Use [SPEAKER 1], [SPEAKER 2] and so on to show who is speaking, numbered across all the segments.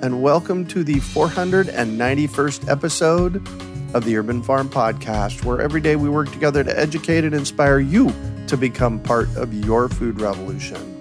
[SPEAKER 1] and welcome to the 491st episode of the Urban Farm Podcast, where every day we work together to educate and inspire you to become part of your food revolution.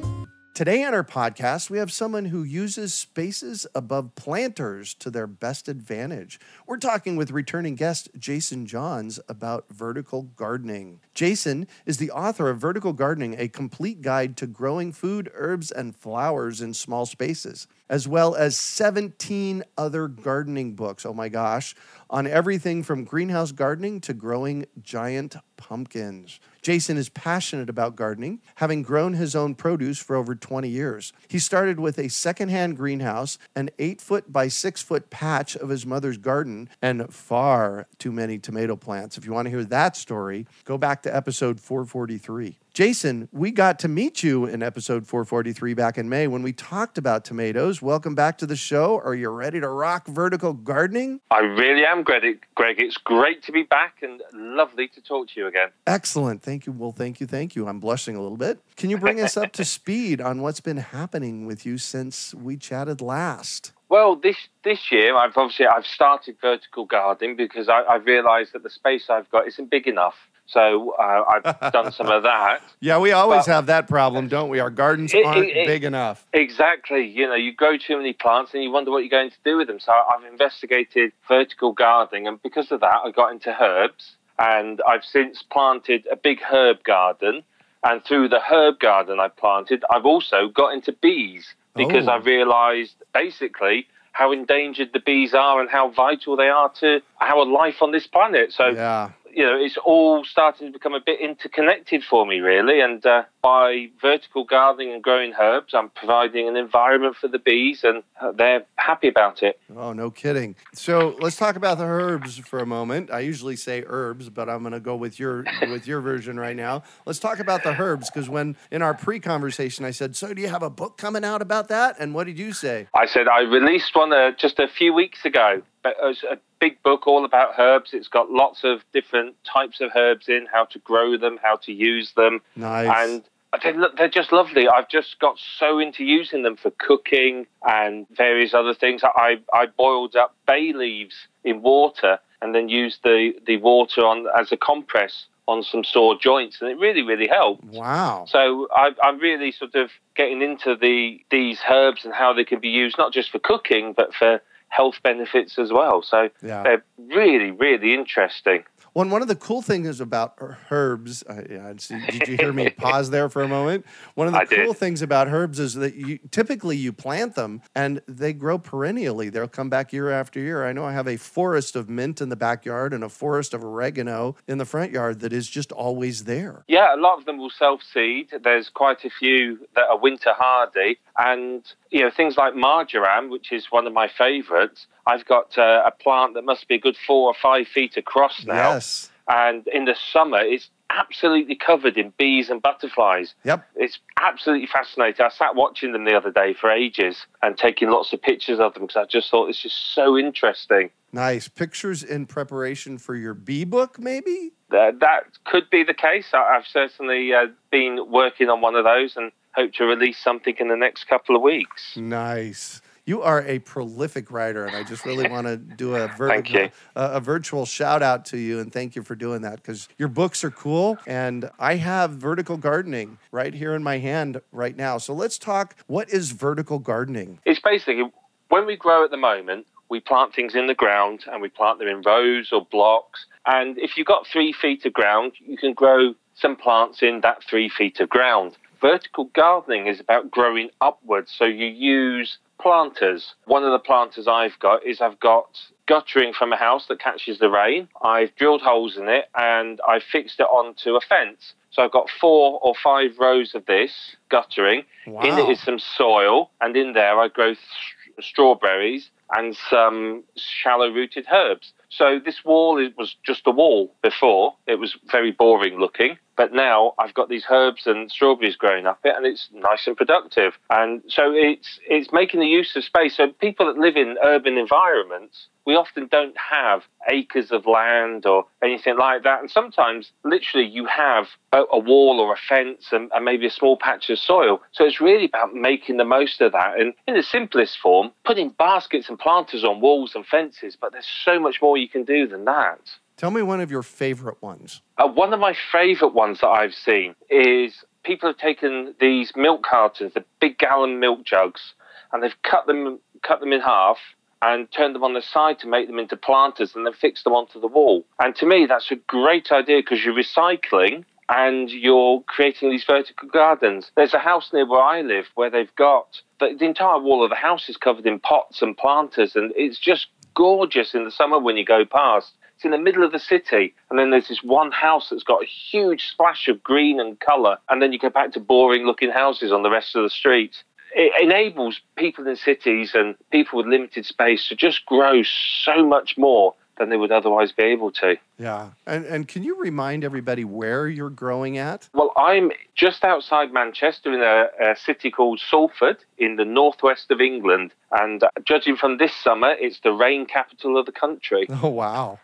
[SPEAKER 1] Today on our podcast, we have someone who uses spaces above planters to their best advantage. We're talking with returning guest Jason Johns about vertical gardening. Jason is the author of Vertical Gardening, a complete guide to growing food, herbs, and flowers in small spaces, as well as 17 other gardening books. Oh my gosh, on everything from greenhouse gardening to growing giant pumpkins. Jason is passionate about gardening, having grown his own produce for over 20 years. He started with a secondhand greenhouse, an eight foot by six foot patch of his mother's garden, and far too many tomato plants. If you want to hear that story, go back to episode 443. Jason, we got to meet you in episode 443 back in May when we talked about tomatoes. Welcome back to the show. Are you ready to rock vertical gardening?
[SPEAKER 2] I really am, Greg. Greg, it's great to be back and lovely to talk to you again.
[SPEAKER 1] Excellent. Thank you. Well, thank you. Thank you. I'm blushing a little bit. Can you bring us up to speed on what's been happening with you since we chatted last?
[SPEAKER 2] Well, this this year I've obviously I've started vertical gardening because I, I've realised that the space I've got isn't big enough. So uh, I've done some of that.
[SPEAKER 1] Yeah, we always but, have that problem, don't we? Our gardens it, aren't it, it, big enough.
[SPEAKER 2] Exactly. You know, you grow too many plants and you wonder what you're going to do with them. So I've investigated vertical gardening, and because of that, I got into herbs, and I've since planted a big herb garden. And through the herb garden I planted, I've also got into bees because oh. I realised basically how endangered the bees are and how vital they are to our life on this planet. So yeah you know, it's all starting to become a bit interconnected for me, really. And uh, by vertical gardening and growing herbs, I'm providing an environment for the bees, and they're happy about it.
[SPEAKER 1] Oh, no kidding. So let's talk about the herbs for a moment. I usually say herbs, but I'm going to go with your with your version right now. Let's talk about the herbs because when in our pre-conversation, I said, "So do you have a book coming out about that?" And what did you say?
[SPEAKER 2] I said I released one uh, just a few weeks ago. It was a big book all about herbs. It's got lots of different types of herbs in, how to grow them, how to use them.
[SPEAKER 1] Nice.
[SPEAKER 2] And they're, they're just lovely. I've just got so into using them for cooking and various other things. I, I boiled up bay leaves in water and then used the, the water on as a compress on some sore joints, and it really, really helped.
[SPEAKER 1] Wow!
[SPEAKER 2] So I, I'm really sort of getting into the these herbs and how they can be used not just for cooking, but for health benefits as well. So yeah. they're really, really interesting.
[SPEAKER 1] One one of the cool things about herbs, uh, did you hear me pause there for a moment? One of the
[SPEAKER 2] I
[SPEAKER 1] cool
[SPEAKER 2] did.
[SPEAKER 1] things about herbs is that you typically you plant them and they grow perennially. They'll come back year after year. I know I have a forest of mint in the backyard and a forest of oregano in the front yard that is just always there.
[SPEAKER 2] Yeah, a lot of them will self seed. There's quite a few that are winter hardy, and you know things like marjoram, which is one of my favourites. I've got uh, a plant that must be a good four or five feet across now.
[SPEAKER 1] Yes.
[SPEAKER 2] And in the summer, it's absolutely covered in bees and butterflies.
[SPEAKER 1] Yep.
[SPEAKER 2] It's absolutely fascinating. I sat watching them the other day for ages and taking lots of pictures of them because I just thought this is so interesting.
[SPEAKER 1] Nice. Pictures in preparation for your bee book, maybe?
[SPEAKER 2] Uh, that could be the case. I, have certainly uh, been working on one of those and hope to release something in the next couple of weeks.
[SPEAKER 1] Nice. You are a prolific writer, and I just really want to do a, a, a, virtual shout out to you and thank you for doing that because your books are cool. And I have vertical gardening right here in my hand right now. So let's talk. What is vertical gardening?
[SPEAKER 2] It's basically when we grow at the moment, we plant things in the ground and we plant them in rows or blocks. And if you've got three feet of ground, you can grow some plants in that three feet of ground. Vertical gardening is about growing upwards. So you use planters. One of the planters I've got is I've got guttering from a house that catches the rain. I've drilled holes in it and I've fixed it onto a fence. So I've got four or five rows of this guttering. Wow. In it is some soil, and in there I grow th- strawberries and some shallow rooted herbs. So this wall was just a wall before. It was very boring looking. But now I've got these herbs and strawberries growing up it, and it's nice and productive. And so it's it's making the use of space. So people that live in urban environments, we often don't have acres of land or anything like that. And sometimes, literally, you have a, a wall or a fence and, and maybe a small patch of soil. So it's really about making the most of that. And in the simplest form, putting baskets and planters on walls and fences. But there's so much more you can do than that.
[SPEAKER 1] Tell me one of your favorite ones.
[SPEAKER 2] Uh, one of my favorite ones that I've seen is people have taken these milk cartons, the big gallon milk jugs, and they've cut them cut them in half and turned them on the side to make them into planters and then fixed them onto the wall. And to me, that's a great idea because you're recycling and you're creating these vertical gardens. There's a house near where I live where they've got the, the entire wall of the house is covered in pots and planters, and it's just gorgeous in the summer when you go past. It's in the middle of the city, and then there's this one house that's got a huge splash of green and colour, and then you go back to boring looking houses on the rest of the street. It enables people in cities and people with limited space to just grow so much more than they would otherwise be able to.
[SPEAKER 1] Yeah. And, and can you remind everybody where you're growing at?
[SPEAKER 2] Well, I'm just outside Manchester in a, a city called Salford in the northwest of England. And judging from this summer, it's the rain capital of the country.
[SPEAKER 1] Oh, wow.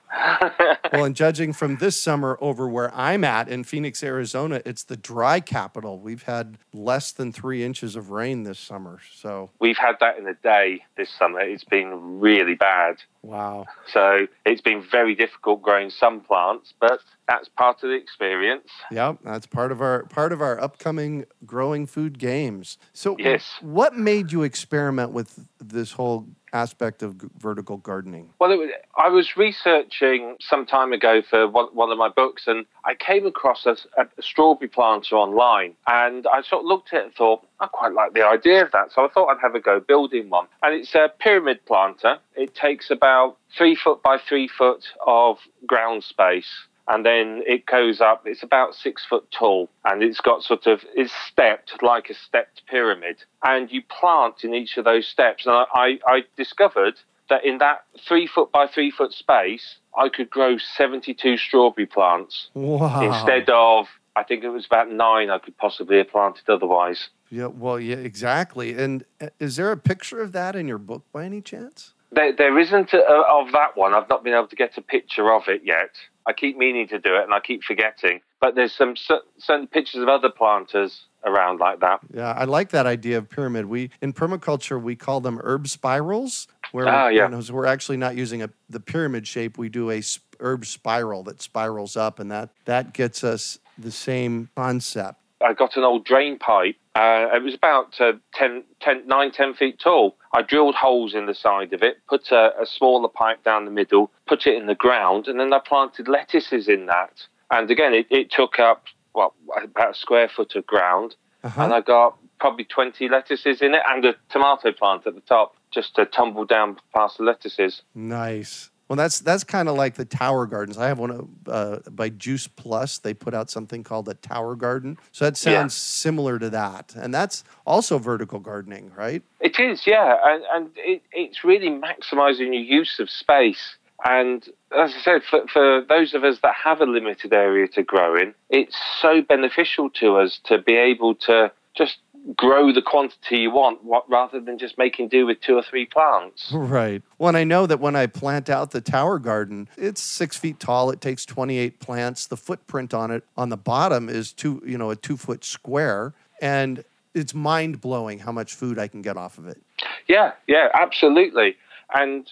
[SPEAKER 1] well, and judging from this summer over where I'm at in Phoenix, Arizona, it's the dry capital. We've had less than three inches of rain this summer. So
[SPEAKER 2] we've had that in a day this summer. It's been really bad.
[SPEAKER 1] Wow.
[SPEAKER 2] So it's been very difficult growing some plants, but that's part of the experience.
[SPEAKER 1] Yeah, that's part of our part of our upcoming growing food games. So,
[SPEAKER 2] yes.
[SPEAKER 1] what made you experiment with this whole aspect of vertical gardening?
[SPEAKER 2] Well, was, I was researching some time ago for one, one, of my books, and I came across a, a, strawberry planter online, and I sort of looked at it and thought, I quite like the idea of that, so I thought I'd have a go building one. And it's a pyramid planter. It takes about three foot by three foot of ground space and then it goes up. It's about six foot tall, and it's got sort of it's stepped like a stepped pyramid, and you plant in each of those steps. And I, I, I discovered that in that three foot by three foot space, I could grow seventy-two strawberry plants
[SPEAKER 1] wow.
[SPEAKER 2] instead of I think it was about nine I could possibly have planted otherwise.
[SPEAKER 1] Yeah, well, yeah, exactly. And uh, is there a picture of that in your book by any chance?
[SPEAKER 2] There, there isn't a, of that one. I've not been able to get a picture of it yet. I keep meaning to do it and I keep forgetting. But there's some certain pictures of other planters around like that.
[SPEAKER 1] Yeah, I like that idea of pyramid. We in permaculture we call them herb spirals, where
[SPEAKER 2] ah, yeah. you
[SPEAKER 1] know, we're actually not using a the pyramid shape. We do a herb spiral that spirals up, and that that gets us the same concept.
[SPEAKER 2] I got an old drain pipe. Uh, it was about uh, 10, 10, 9, 10 feet tall. I drilled holes in the side of it, put a, a smaller pipe down the middle, put it in the ground, and then I planted lettuces in that. And again, it, it took up well, about a square foot of ground, uh-huh. and I got probably 20 lettuces in it and a tomato plant at the top just to tumble down past the lettuces.
[SPEAKER 1] Nice. Well, that's that's kind of like the tower gardens. I have one uh, by Juice Plus. They put out something called the tower garden. So that sounds yeah. similar to that, and that's also vertical gardening, right?
[SPEAKER 2] It is, yeah, and and it, it's really maximising your use of space. And as I said, for, for those of us that have a limited area to grow in, it's so beneficial to us to be able to just grow the quantity you want rather than just making do with two or three plants.
[SPEAKER 1] Right. Well, and I know that when I plant out the tower garden, it's six feet tall. It takes 28 plants. The footprint on it on the bottom is two, you know, a two foot square. And it's mind blowing how much food I can get off of it.
[SPEAKER 2] Yeah, yeah, absolutely. And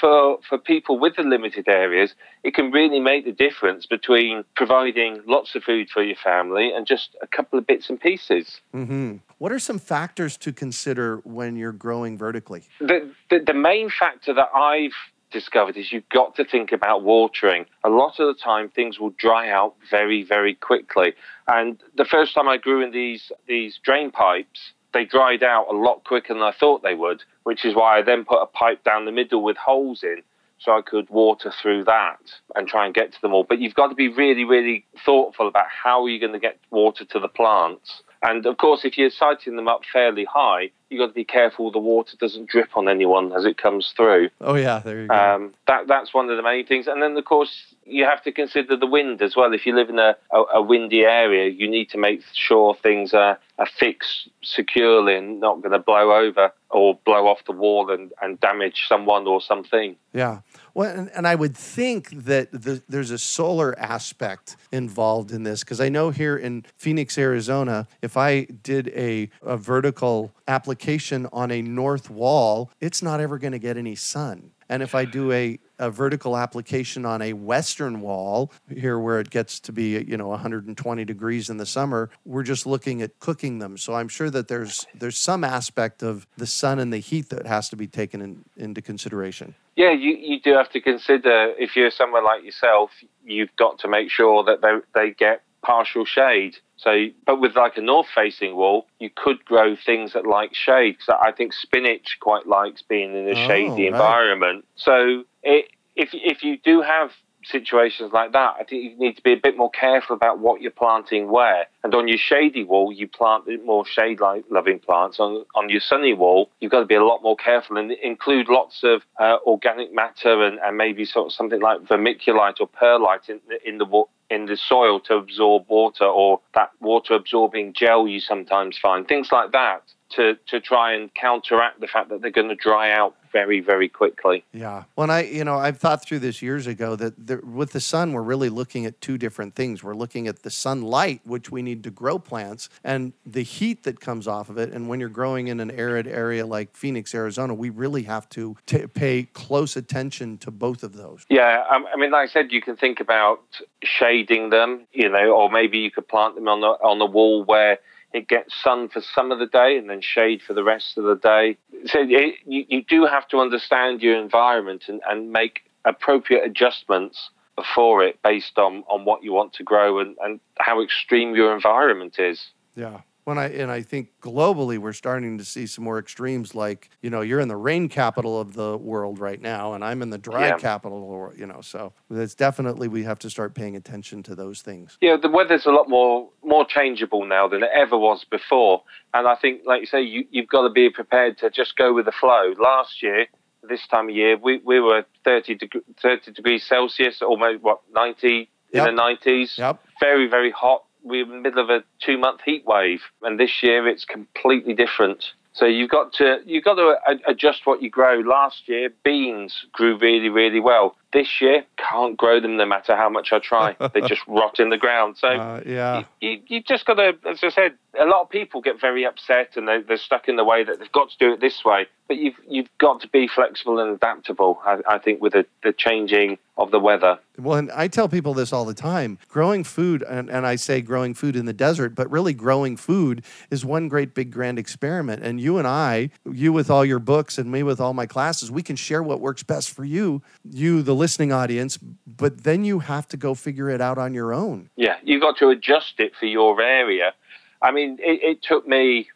[SPEAKER 2] for for people with the limited areas, it can really make the difference between providing lots of food for your family and just a couple of bits and pieces.
[SPEAKER 1] Mm-hmm. What are some factors to consider when you're growing vertically?
[SPEAKER 2] The, the, the main factor that I've discovered is you've got to think about watering. A lot of the time, things will dry out very, very quickly. And the first time I grew in these these drain pipes, they dried out a lot quicker than I thought they would, which is why I then put a pipe down the middle with holes in so I could water through that and try and get to them all. But you've got to be really, really thoughtful about how you're going to get water to the plants. And of course, if you're siting them up fairly high, you've got to be careful the water doesn't drip on anyone as it comes through.
[SPEAKER 1] Oh, yeah, there you go.
[SPEAKER 2] Um, that, that's one of the main things. And then, of course, you have to consider the wind as well. If you live in a, a, a windy area, you need to make sure things are, are fixed securely and not going to blow over or blow off the wall and, and damage someone or something.
[SPEAKER 1] Yeah. Well, and, and I would think that the, there's a solar aspect involved in this because I know here in Phoenix, Arizona, if I did a, a vertical application on a north wall, it's not ever going to get any sun. And if I do a, a vertical application on a western wall, here where it gets to be, you know, 120 degrees in the summer, we're just looking at cooking them. So I'm sure that there's there's some aspect of the sun and the heat that has to be taken in, into consideration.
[SPEAKER 2] Yeah, you, you do have to consider if you're somewhere like yourself, you've got to make sure that they, they get partial shade. So, but with like a north facing wall, you could grow things that like shade. So I think spinach quite likes being in a
[SPEAKER 1] Oh,
[SPEAKER 2] shady
[SPEAKER 1] right.
[SPEAKER 2] environment. So it, if if you do have situations like that, I think you need to be a bit more careful about what you're planting where. And on your shady wall, you plant more shade-like loving plants. On on your sunny wall, you've got to be a lot more careful and include lots of uh, organic matter and, and maybe sort of something like vermiculite or perlite in the, in the in the soil to absorb water or that water absorbing gel you sometimes find things like that to to try and counteract the fact that they're going to dry out very very quickly
[SPEAKER 1] Yeah. When I, you know, I've thought through this years ago that there, with the sun, we're really looking at two different things. We're looking at the sunlight, which we need to grow plants, and the heat that comes off of it. And when you're growing in an arid area like Phoenix, Arizona, we really have to t- pay close attention to both of those.
[SPEAKER 2] Yeah, um, I mean, like I said, you can think about shading them, you know, or maybe you could plant them on the on the wall where it gets sun for some of the day and then shade for the rest of the day. So it, you, you do have to understand your environment and, and make appropriate adjustments for it based on, on what you want to grow and, and how extreme your environment is.
[SPEAKER 1] Yeah. When I and I think globally we're starting to see some more extremes like, you know, you're in the rain capital of the world right now and I'm in the dry
[SPEAKER 2] Yeah.
[SPEAKER 1] capital, or you know, so it's definitely we have to start paying attention to those things.
[SPEAKER 2] Yeah, the weather's a lot more more changeable now than it ever was before, and I think, like you say, you, you've got to be prepared to just go with the flow. Last year, this time of year, we, we were 30, deg- 30 degrees Celsius, almost what 90
[SPEAKER 1] Yep.
[SPEAKER 2] in the 90s.
[SPEAKER 1] Yep.
[SPEAKER 2] Very very hot. We're in the middle of a two month heat wave, and this year it's completely different. So you've got to you've got to adjust what you grow. Last year, beans grew really really well. This year, can't grow them no matter how much I try. they just rot in the ground. So
[SPEAKER 1] Uh, yeah.
[SPEAKER 2] you, you, you just got to, as I said, a lot of people get very upset and they, they're stuck in the way that they've got to do it this way. But you've you've got to be flexible and adaptable. I, I think with the, the changing of the weather.
[SPEAKER 1] Well, and I tell people this all the time. Growing food, and, and I say growing food in the desert, but really growing food is one great big grand experiment. And you and I, you with all your books and me with all my classes, we can share what works best for you, you, the listening audience, but then you have to go figure it out on your own.
[SPEAKER 2] Yeah, you've got to adjust it for your area. I mean, it, it took me.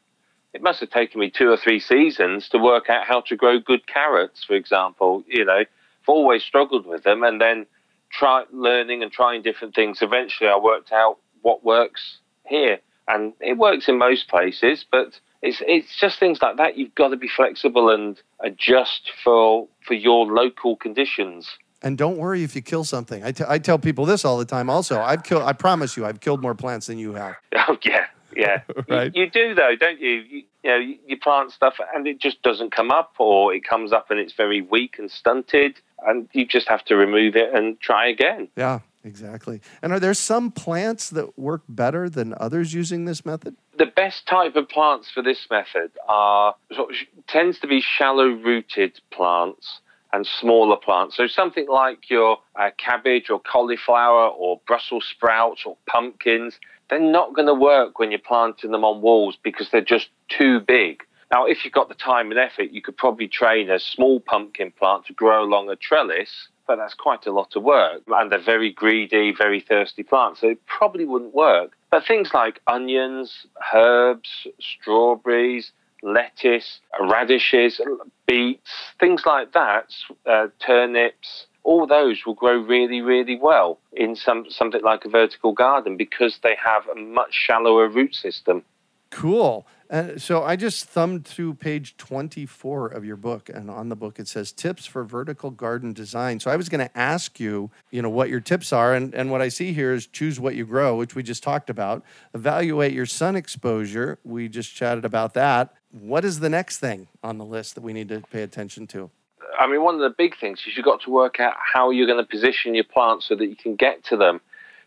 [SPEAKER 2] It must have taken me two or three seasons to work out how to grow good carrots, for example. You know, I've always struggled with them, and then try learning and trying different things. Eventually, I worked out what works here, and it works in most places. But it's it's just things like that. You've got to be flexible and adjust for for your local conditions.
[SPEAKER 1] And don't worry if you kill something. I I tell people this all the time also. I've killed, I promise you, I've killed more plants than you have.
[SPEAKER 2] Oh yeah, Yeah,
[SPEAKER 1] Right.
[SPEAKER 2] You, you do though, don't you? you? You know, you plant stuff and it just doesn't come up, or it comes up and it's very weak and stunted, and you just have to remove it and try again.
[SPEAKER 1] Yeah, exactly. And are there some plants that work better than others using this method?
[SPEAKER 2] The best type of plants for this method are sort of, tends to be shallow rooted plants and smaller plants. So something like your uh, cabbage or cauliflower or Brussels sprouts or pumpkins, they're not going to work when you're planting them on walls because they're just too big. Now, if you've got the time and effort, you could probably train a small pumpkin plant to grow along a trellis, but that's quite a lot of work. And they're very greedy, very thirsty plants, so it probably wouldn't work. But things like onions, herbs, strawberries, lettuce, radishes, beets, things like that, uh, turnips, all those will grow really, really well in some something like a vertical garden because they have a much shallower root system.
[SPEAKER 1] Cool. Uh, so I just thumbed through page 24 of your book, and on the book it says tips for vertical garden design. So I was going to ask you, you know, what your tips are, and, and what I see here is choose what you grow, which we just talked about. Evaluate your sun exposure. We just chatted about that. What is the next thing on the list that we need to pay attention to?
[SPEAKER 2] I mean, one of the big things is you've got to work out how you're going to position your plants so that you can get to them,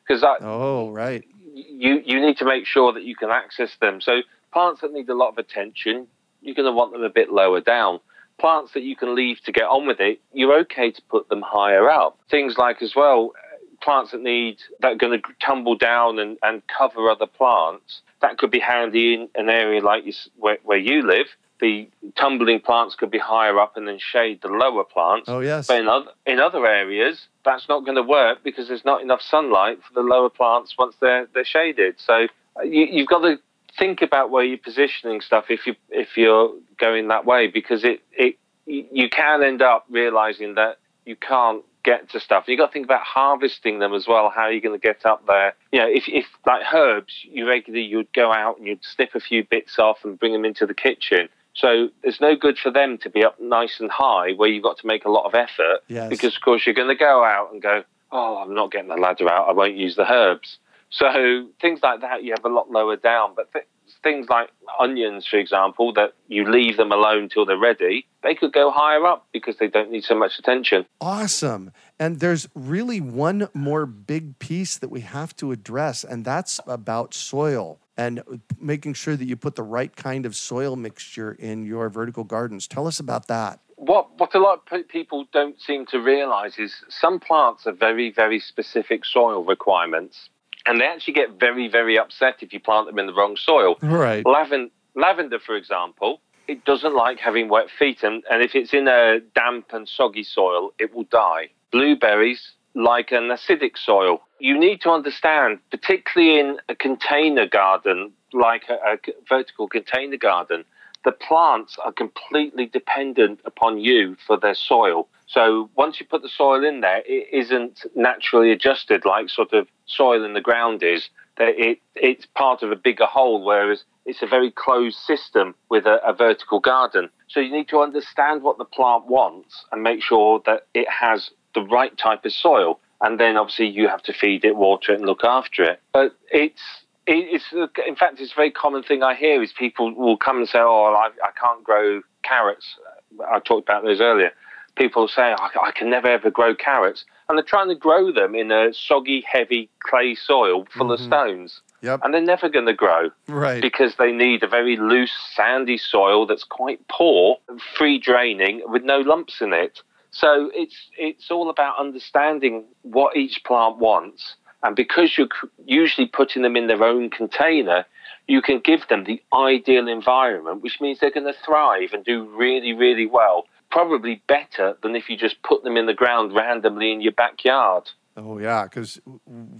[SPEAKER 2] because that
[SPEAKER 1] Oh, right.
[SPEAKER 2] you you need to make sure that you can access them. So plants that need a lot of attention, you're going to want them a bit lower down. Plants that you can leave to get on with it, you're okay to put them higher up. Things like as well, uh, plants that need that are going to tumble down and, and cover other plants. That could be handy in an area like you, where, where you live. The tumbling plants could be higher up and then shade the lower plants.
[SPEAKER 1] Oh, yes.
[SPEAKER 2] But in other, in other areas, that's not going to work because there's not enough sunlight for the lower plants once they're they're shaded. So uh, you, you've got to think about where you're positioning stuff if you if you're going that way because it it you you can end up realizing that you can't get to stuff. You've got to think about harvesting them as well. How are you going to get up there? You know, if, if like herbs, you regularly you'd go out and you'd snip a few bits off and bring them into the kitchen. So it's no good for them to be up nice and high where you've got to make a lot of effort
[SPEAKER 1] Yes.
[SPEAKER 2] because, of course, you're going to go out and go, oh, I'm not getting the ladder out. I won't use the herbs. So things like that you have a lot lower down. But th- things like onions, for example, that you leave them alone till they're ready, they could go higher up because they don't need so much attention.
[SPEAKER 1] Awesome. And there's really one more big piece that we have to address, and that's about soil and making sure that you put the right kind of soil mixture in your vertical gardens. Tell us about that.
[SPEAKER 2] What what a lot of people don't seem to realise is some plants have very very specific soil requirements, and they actually get very very upset if you plant them in the wrong soil.
[SPEAKER 1] Right.
[SPEAKER 2] Lavender, lavender, for example, it doesn't like having wet feet, and, and if it's in a damp and soggy soil, it will die. Blueberries like an acidic soil. You need to understand, particularly in a container garden, like a, a vertical container garden, the plants are completely dependent upon you for their soil. So once you put the soil in there, it isn't naturally adjusted like sort of soil in the ground is. That it it's part of a bigger whole, whereas it's a very closed system with a, a vertical garden. So you need to understand what the plant wants and make sure that it has the right type of soil. And then obviously you have to feed it, water it, and look after it. But it's it's in fact it's a very common thing I hear is people will come and say, "Oh, I, I can't grow carrots." I talked about those earlier. People say, I, "I can never ever grow carrots," and they're trying to grow them in a soggy, heavy clay soil full of mm-hmm. stones,
[SPEAKER 1] Yep.
[SPEAKER 2] and they're never going to grow
[SPEAKER 1] Right.
[SPEAKER 2] because they need a very loose, sandy soil that's quite poor, free draining, with no lumps in it. So it's it's all about understanding what each plant wants, and because you're usually putting them in their own container, you can give them the ideal environment, which means they're going to thrive and do really, really well. Probably better than if you just put them in the ground randomly in your backyard.
[SPEAKER 1] Oh yeah, because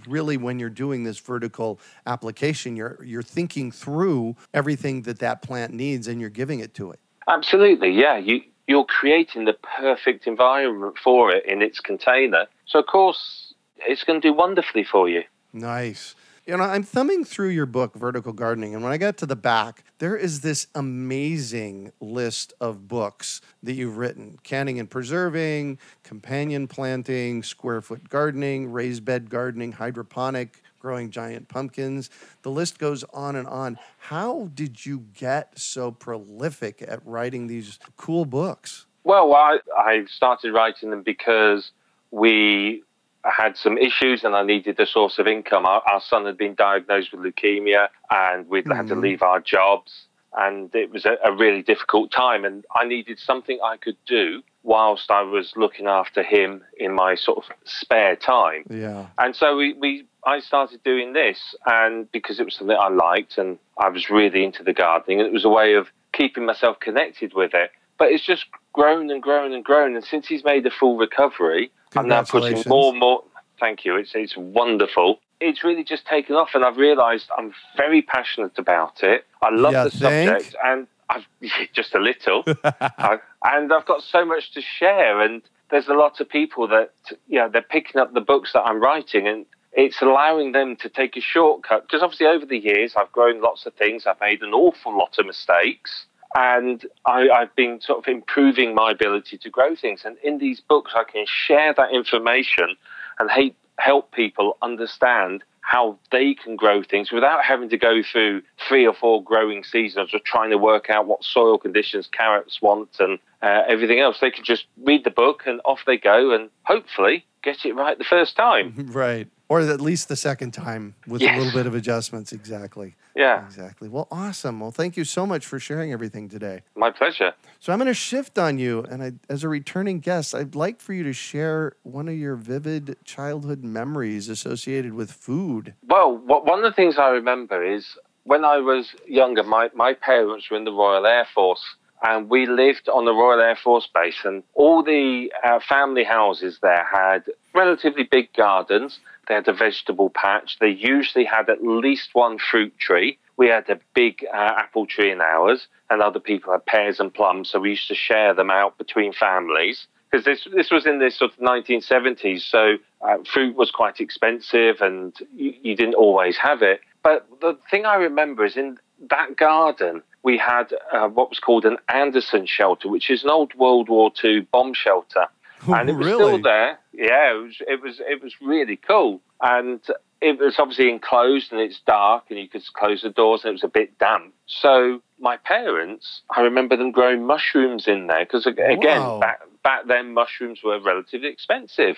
[SPEAKER 1] really, when you're doing this vertical application, you're you're thinking through everything that that plant needs, and you're giving it to it.
[SPEAKER 2] Absolutely, yeah. You you're creating the perfect environment for it in its container. So of course it's going to do wonderfully for you.
[SPEAKER 1] Nice. You know, I'm thumbing through your book, Vertical Gardening, and when I got to the back, there is this amazing list of books that you've written canning and preserving, companion planting, square foot gardening, raised bed gardening, hydroponic, growing giant pumpkins. The list goes on and on. How did you get so prolific at writing these cool books?
[SPEAKER 2] Well, I, I started writing them because we had some issues and I needed a source of income. Our, our son had been diagnosed with leukemia and we'd mm-hmm. had to mm-hmm. leave our jobs. And it was a, a really difficult time. And I needed something I could do whilst I was looking after him in my sort of spare time.
[SPEAKER 1] Yeah.
[SPEAKER 2] And so we, we I started doing this and because it was something I liked and I was really into the gardening and it was a way of keeping myself connected with it. But it's just grown and grown and grown and since he's made a full recovery, I'm now putting more and more thank you. It's it's wonderful. It's really just taken off and I've realized I'm very passionate about it. I love the think? subject and I've just a little, I, and I've got so much to share. And there's a lot of people that you know they're picking up the books that I'm writing, and it's allowing them to take a shortcut. Because obviously, over the years, I've grown lots of things. I've made an awful lot of mistakes, and I, I've been sort of improving my ability to grow things. And in these books, I can share that information and help people understand how they can grow things without having to go through three or four growing seasons of trying to work out what soil conditions carrots want and uh, everything else. They can just read the book and off they go and hopefully get it right the first time.
[SPEAKER 1] Right. Or at least the second time with yes. a little bit of adjustments. Exactly.
[SPEAKER 2] Yeah.
[SPEAKER 1] Exactly. Well, awesome. Well, thank you so much for sharing everything today.
[SPEAKER 2] My pleasure.
[SPEAKER 1] So I'm going to shift on you, and I, as a returning guest, I'd like for you to share one of your vivid childhood memories associated with food.
[SPEAKER 2] Well, one of the things I remember is when I was younger, my, my parents were in the Royal Air Force and we lived on the Royal Air Force Base, and all the uh, family houses there had relatively big gardens. They had a vegetable patch. They usually had at least one fruit tree. We had a big uh, apple tree in ours, and other people had pears and plums, so we used to share them out between families. Because this this was in the sort of 1970s, so uh, fruit was quite expensive, and you, you didn't always have it. But the thing I remember is in that garden, we had uh, what was called an Anderson shelter, which is an old World War II bomb shelter. And it was
[SPEAKER 1] really?
[SPEAKER 2] still there. Yeah, it was, it was it was really cool. And it was obviously enclosed and it's dark and you could close the doors and it was a bit damp. So my parents, I remember them growing mushrooms in there because again, wow. back, back then mushrooms were relatively expensive.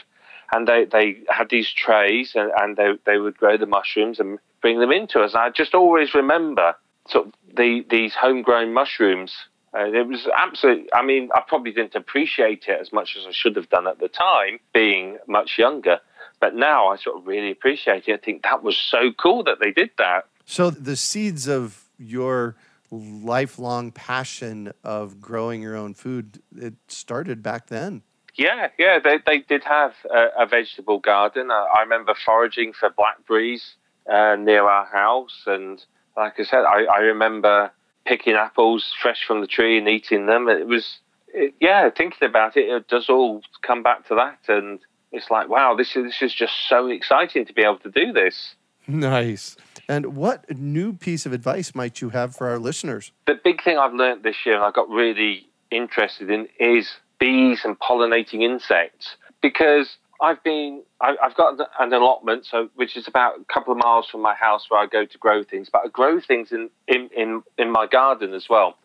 [SPEAKER 2] And they, they had these trays and, and they, they would grow the mushrooms and bring them into us. And I just always remember sort of the, these homegrown mushrooms. And it was absolutely, I mean, I probably didn't appreciate it as much as I should have done at the time, being much younger. But now I sort of really appreciate it. I think that was so cool that they did that.
[SPEAKER 1] So the seeds of your lifelong passion of growing your own food, it started back then.
[SPEAKER 2] Yeah, yeah, they, they did have a, a vegetable garden. I, I, remember foraging for blackberries uh, near our house and like I said, I, I remember picking apples fresh from the tree and eating them. It was, it, yeah, thinking about it, it does all come back to that. And it's like, wow, this is, this is just so exciting to be able to do this.
[SPEAKER 1] Nice. And what new piece of advice might you have for our listeners?
[SPEAKER 2] The big thing I've learned this year and I got really interested in is bees and pollinating insects because I've been, I, have got an allotment, so which is about a couple of miles from my house where I go to grow things. But I grow things in in in, in my garden as well.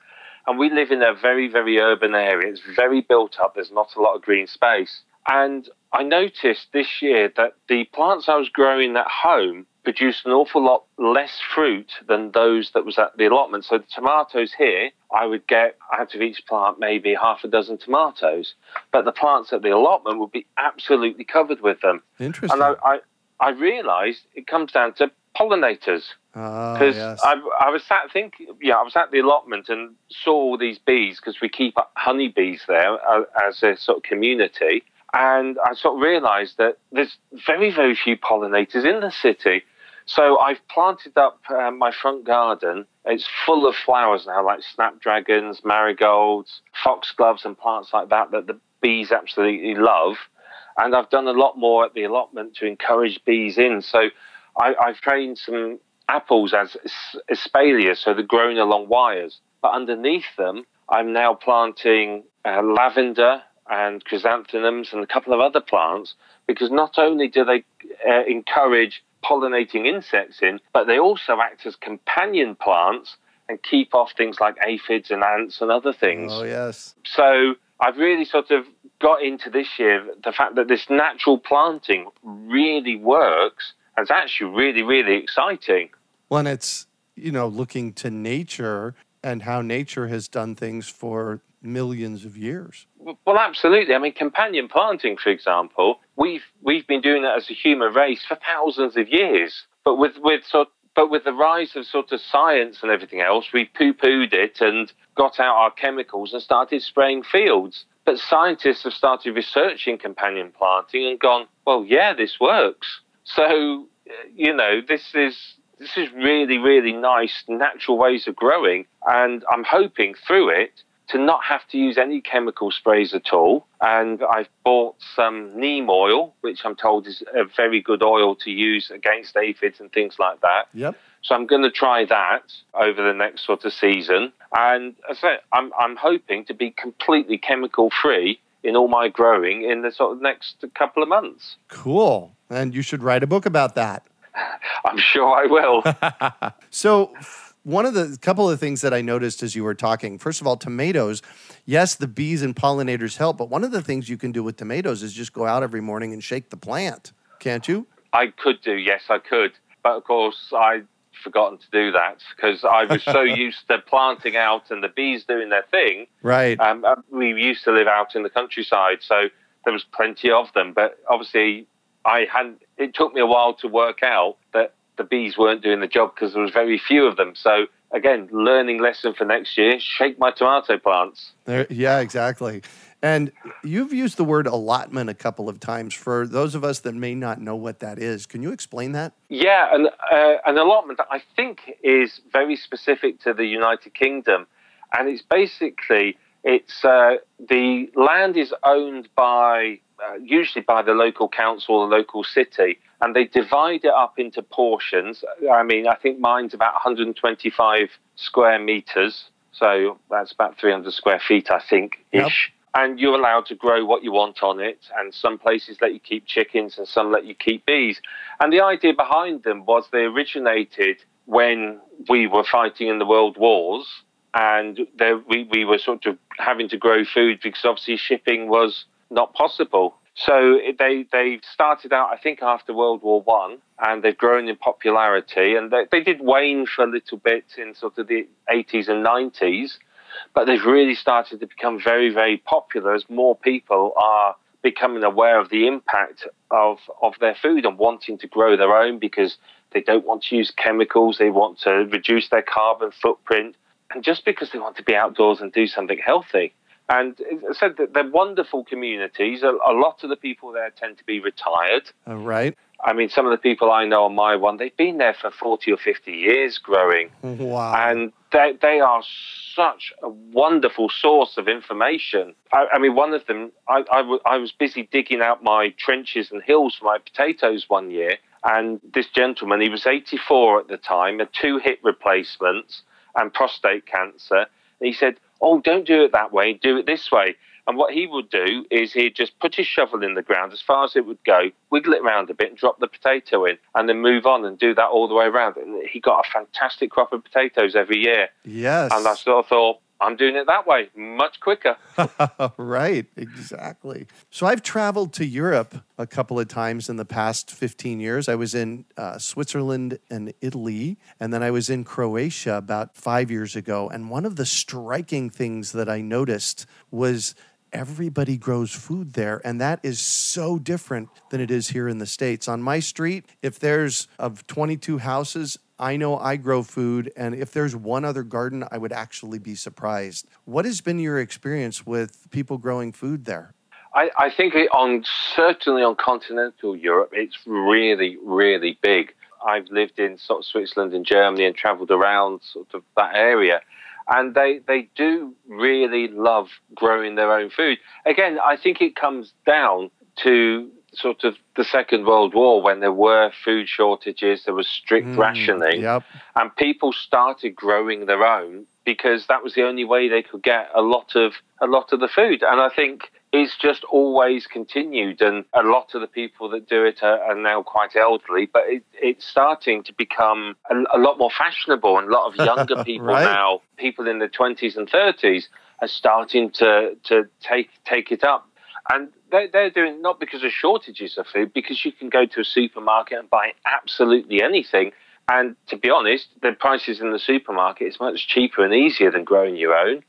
[SPEAKER 2] And we live in a very very urban area. It's very built up. There's not a lot of green space. And I noticed this year that the plants I was growing at home produced an awful lot less fruit than those that was at the allotment. So the tomatoes here, I would get out of each plant maybe half a dozen tomatoes, but the plants at the allotment would be absolutely covered with them.
[SPEAKER 1] Interesting.
[SPEAKER 2] And I, I, I realised it comes down to pollinators.
[SPEAKER 1] Because ah, yes.
[SPEAKER 2] I, I was sat thinking, yeah, I was at the allotment and saw all these bees because we keep honeybees there uh, as a sort of community. And I sort of realised that there's very, very few pollinators in the city. So I've planted up uh, my front garden. It's full of flowers now, like snapdragons, marigolds, foxgloves, and plants like that that the bees absolutely love. And I've done a lot more at the allotment to encourage bees in. So I, I've trained some apples as espalier, so they're grown along wires. But underneath them, I'm now planting uh, lavender and chrysanthemums and a couple of other plants because not only do they uh, encourage pollinating insects in, but they also act as companion plants and keep off things like aphids and ants and other things.
[SPEAKER 1] Oh, yes.
[SPEAKER 2] So I've really sort of got into this year the fact that this natural planting really works and it's actually really, really exciting.
[SPEAKER 1] When it's, you know, looking to nature and how nature has done things for millions of years.
[SPEAKER 2] Well, absolutely. I mean, companion planting, for example, we've we've been doing that as a human race for thousands of years. But with with sort but with the rise of sort of science and everything else, we poo-pooed it and got out our chemicals and started spraying fields. But scientists have started researching companion planting and gone, well, yeah, this works. So, you know, this is this is really, really nice natural ways of growing. And I'm hoping through it to not have to use any chemical sprays at all. And I've bought some neem oil, which I'm told is a very good oil to use against aphids and things like that.
[SPEAKER 1] Yep.
[SPEAKER 2] So I'm going to try that over the next sort of season. And as I said, I'm, I'm hoping to be completely chemical free in all my growing in the sort of next couple of months.
[SPEAKER 1] Cool. And you should write a book about that.
[SPEAKER 2] I'm sure I will.
[SPEAKER 1] so one of the couple of things that I noticed as you were talking, first of all, tomatoes, yes, the bees and pollinators help, but one of the things you can do with tomatoes is just go out every morning and shake the plant, can't you?
[SPEAKER 2] I could do, yes, I could. But of course, I'd forgotten to do that because I was so used to planting out and the bees doing their thing.
[SPEAKER 1] Right.
[SPEAKER 2] Um, uh, we used to live out in the countryside, so there was plenty of them. But obviously, I hadn't. It took me a while to work out that the bees weren't doing the job because there was very few of them. So again, learning lesson for next year: shake my tomato plants.
[SPEAKER 1] There, yeah, exactly. And you've used the word allotment a couple of times. For those of us that may not know what that is, can you explain that?
[SPEAKER 2] Yeah, an, uh, an allotment I think is very specific to the United Kingdom, and it's basically it's uh, the land is owned by uh, usually by the local council or the local city, and they divide it up into portions. I mean, I think mine's about 125 square meters, so that's about 300 square feet, I think, ish. Yep. And you're allowed to grow what you want on it, and some places let you keep chickens, and some let you keep bees. And the idea behind them was they originated when we were fighting in the world wars, and there, we, we were sort of having to grow food because obviously shipping was not possible. So they they started out, I think, after World War One, and they've grown in popularity. And they, they did wane for a little bit in sort of the 80s and 90s, but they've really started to become very, very popular as more people are becoming aware of the impact of of their food and wanting to grow their own because they don't want to use chemicals. They want to reduce their carbon footprint, and just because they want to be outdoors and do something healthy. And I said that they're wonderful communities. A, a, lot of the people there tend to be retired.
[SPEAKER 1] Uh, right.
[SPEAKER 2] I mean, some of the people I know on my one, they've been there for 40 or 50 years growing.
[SPEAKER 1] Wow.
[SPEAKER 2] And they, they are such a wonderful source of information. I, I mean, one of them, I, I, w- I was busy digging out my trenches and hills for my potatoes one year. And this gentleman, he was 84 at the time, had two hip replacements and prostate cancer. And he said, oh, don't do it that way, do it this way. And what he would do is he'd just put his shovel in the ground as far as it would go, wiggle it around a bit and drop the potato in, and then move on and do that all the way around. And he got a fantastic crop of potatoes every year.
[SPEAKER 1] Yes.
[SPEAKER 2] And I sort of thought, I'm doing it that way, much quicker.
[SPEAKER 1] right, exactly. So I've traveled to Europe a couple of times in the past 15 years. I was in uh, Switzerland and Italy, and then I was in Croatia about five years ago. And one of the striking things that I noticed was everybody grows food there and that is so different than it is here in the states on my street if there's of 22 houses I know I grow food, and if there's one other garden, I would actually be surprised. What has been your experience with people growing food there?
[SPEAKER 2] I, I think on certainly on continental Europe, it's really, really big. I've lived in sort of Switzerland and Germany and travelled around sort of that area, and they they do really love growing their own food. Again, I think it comes down to sort of the Second World War when there were food shortages, there was strict mm, rationing,
[SPEAKER 1] yep.
[SPEAKER 2] and people started growing their own because that was the only way they could get a lot of a lot of the food. And I think it's just always continued, and a lot of the people that do it are, are now quite elderly, but it, it's starting to become a, a, lot more fashionable, and a lot of younger people
[SPEAKER 1] right.
[SPEAKER 2] now, people in their twenties and thirties, are starting to to take take it up. And they're, they're doing not because of shortages of food, because you can go to a supermarket and buy absolutely anything. And to be honest, the prices in the supermarket is much cheaper and easier than growing your own.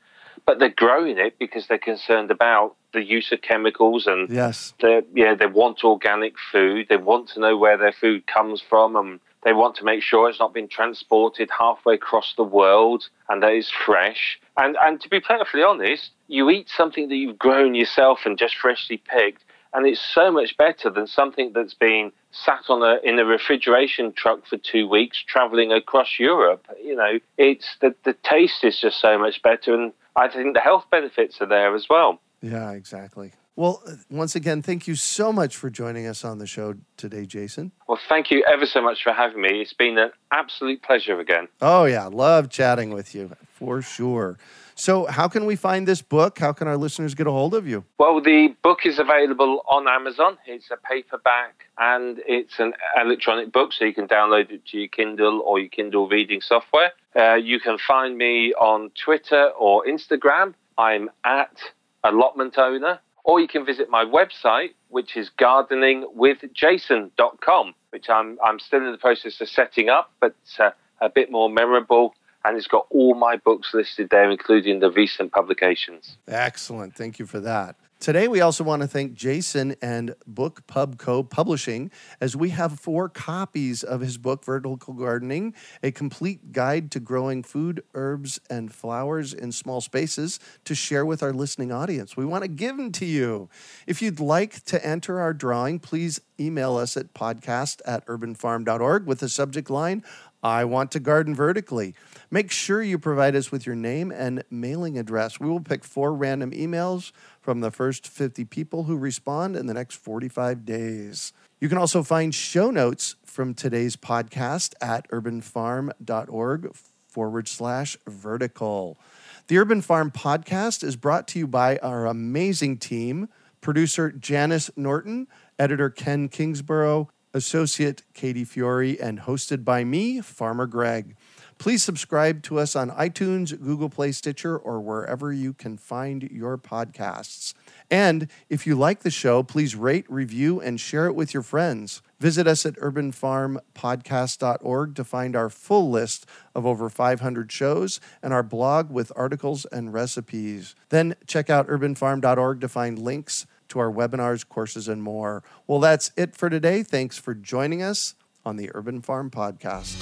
[SPEAKER 2] But they're growing it because they're concerned about the use of chemicals and
[SPEAKER 1] yes,
[SPEAKER 2] yeah they want organic food. They want to know where their food comes from and they want to make sure it's not been transported halfway across the world and that it's fresh. And and to be perfectly honest, you eat something that you've grown yourself and just freshly picked, and it's so much better than something that's been sat on a in a refrigeration truck for two weeks traveling across Europe. You know, it's the the taste is just so much better, and I think the health benefits are there as well.
[SPEAKER 1] Yeah, exactly. Well, once again, thank you so much for joining us on the show today, Jason.
[SPEAKER 2] Well, thank you ever so much for having me. It's been an absolute pleasure again.
[SPEAKER 1] Oh, yeah. Love chatting with you for sure. So, how can we find this book? How can our listeners get a hold of you?
[SPEAKER 2] Well, the book is available on Amazon. It's a paperback and it's an electronic book, so you can download it to your Kindle or your Kindle reading software. Uh, you can find me on Twitter or Instagram. I'm at allotment owner or you can visit my website, which is gardeningwithjason.com, which I'm, I'm still in the process of setting up, but uh, a bit more memorable. And it's got all my books listed there, including the recent publications.
[SPEAKER 1] Excellent. Thank you for that. Today, we also want to thank Jason and Book Pub Co. Publishing as we have four copies of his book, Vertical Gardening, a complete guide to growing food, herbs, and flowers in small spaces to share with our listening audience. We want to give them to you. If you'd like to enter our drawing, please email us at podcast at urbanfarm.org with the subject line, I want to garden vertically. Make sure you provide us with your name and mailing address. We will pick four random emails from the first 50 people who respond in the next 45 days. You can also find show notes from today's podcast at urbanfarm.org forward slash vertical. The Urban Farm podcast is brought to you by our amazing team producer Janice Norton, editor Ken Kingsborough, associate Katie Fiore, and hosted by me, Farmer Greg. Please subscribe to us on iTunes, Google Play, Stitcher, or wherever you can find your podcasts. And if you like the show, please rate, review, and share it with your friends. Visit us at urbanfarmpodcast.org to find our full list of over 500 shows and our blog with articles and recipes. Then check out urbanfarm.org to find links to our webinars, courses, and more. Well, that's it for today. Thanks for joining us on the Urban Farm Podcast.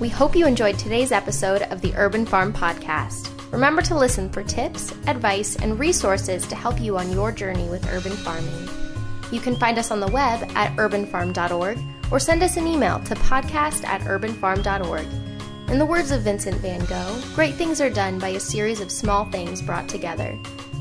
[SPEAKER 3] We hope you enjoyed today's episode of the Urban Farm Podcast. Remember to listen for tips, advice, and resources to help you on your journey with urban farming. You can find us on the web at urbanfarm.org or send us an email to podcast at urbanfarm.org. In the words of Vincent van Gogh, great things are done by a series of small things brought together.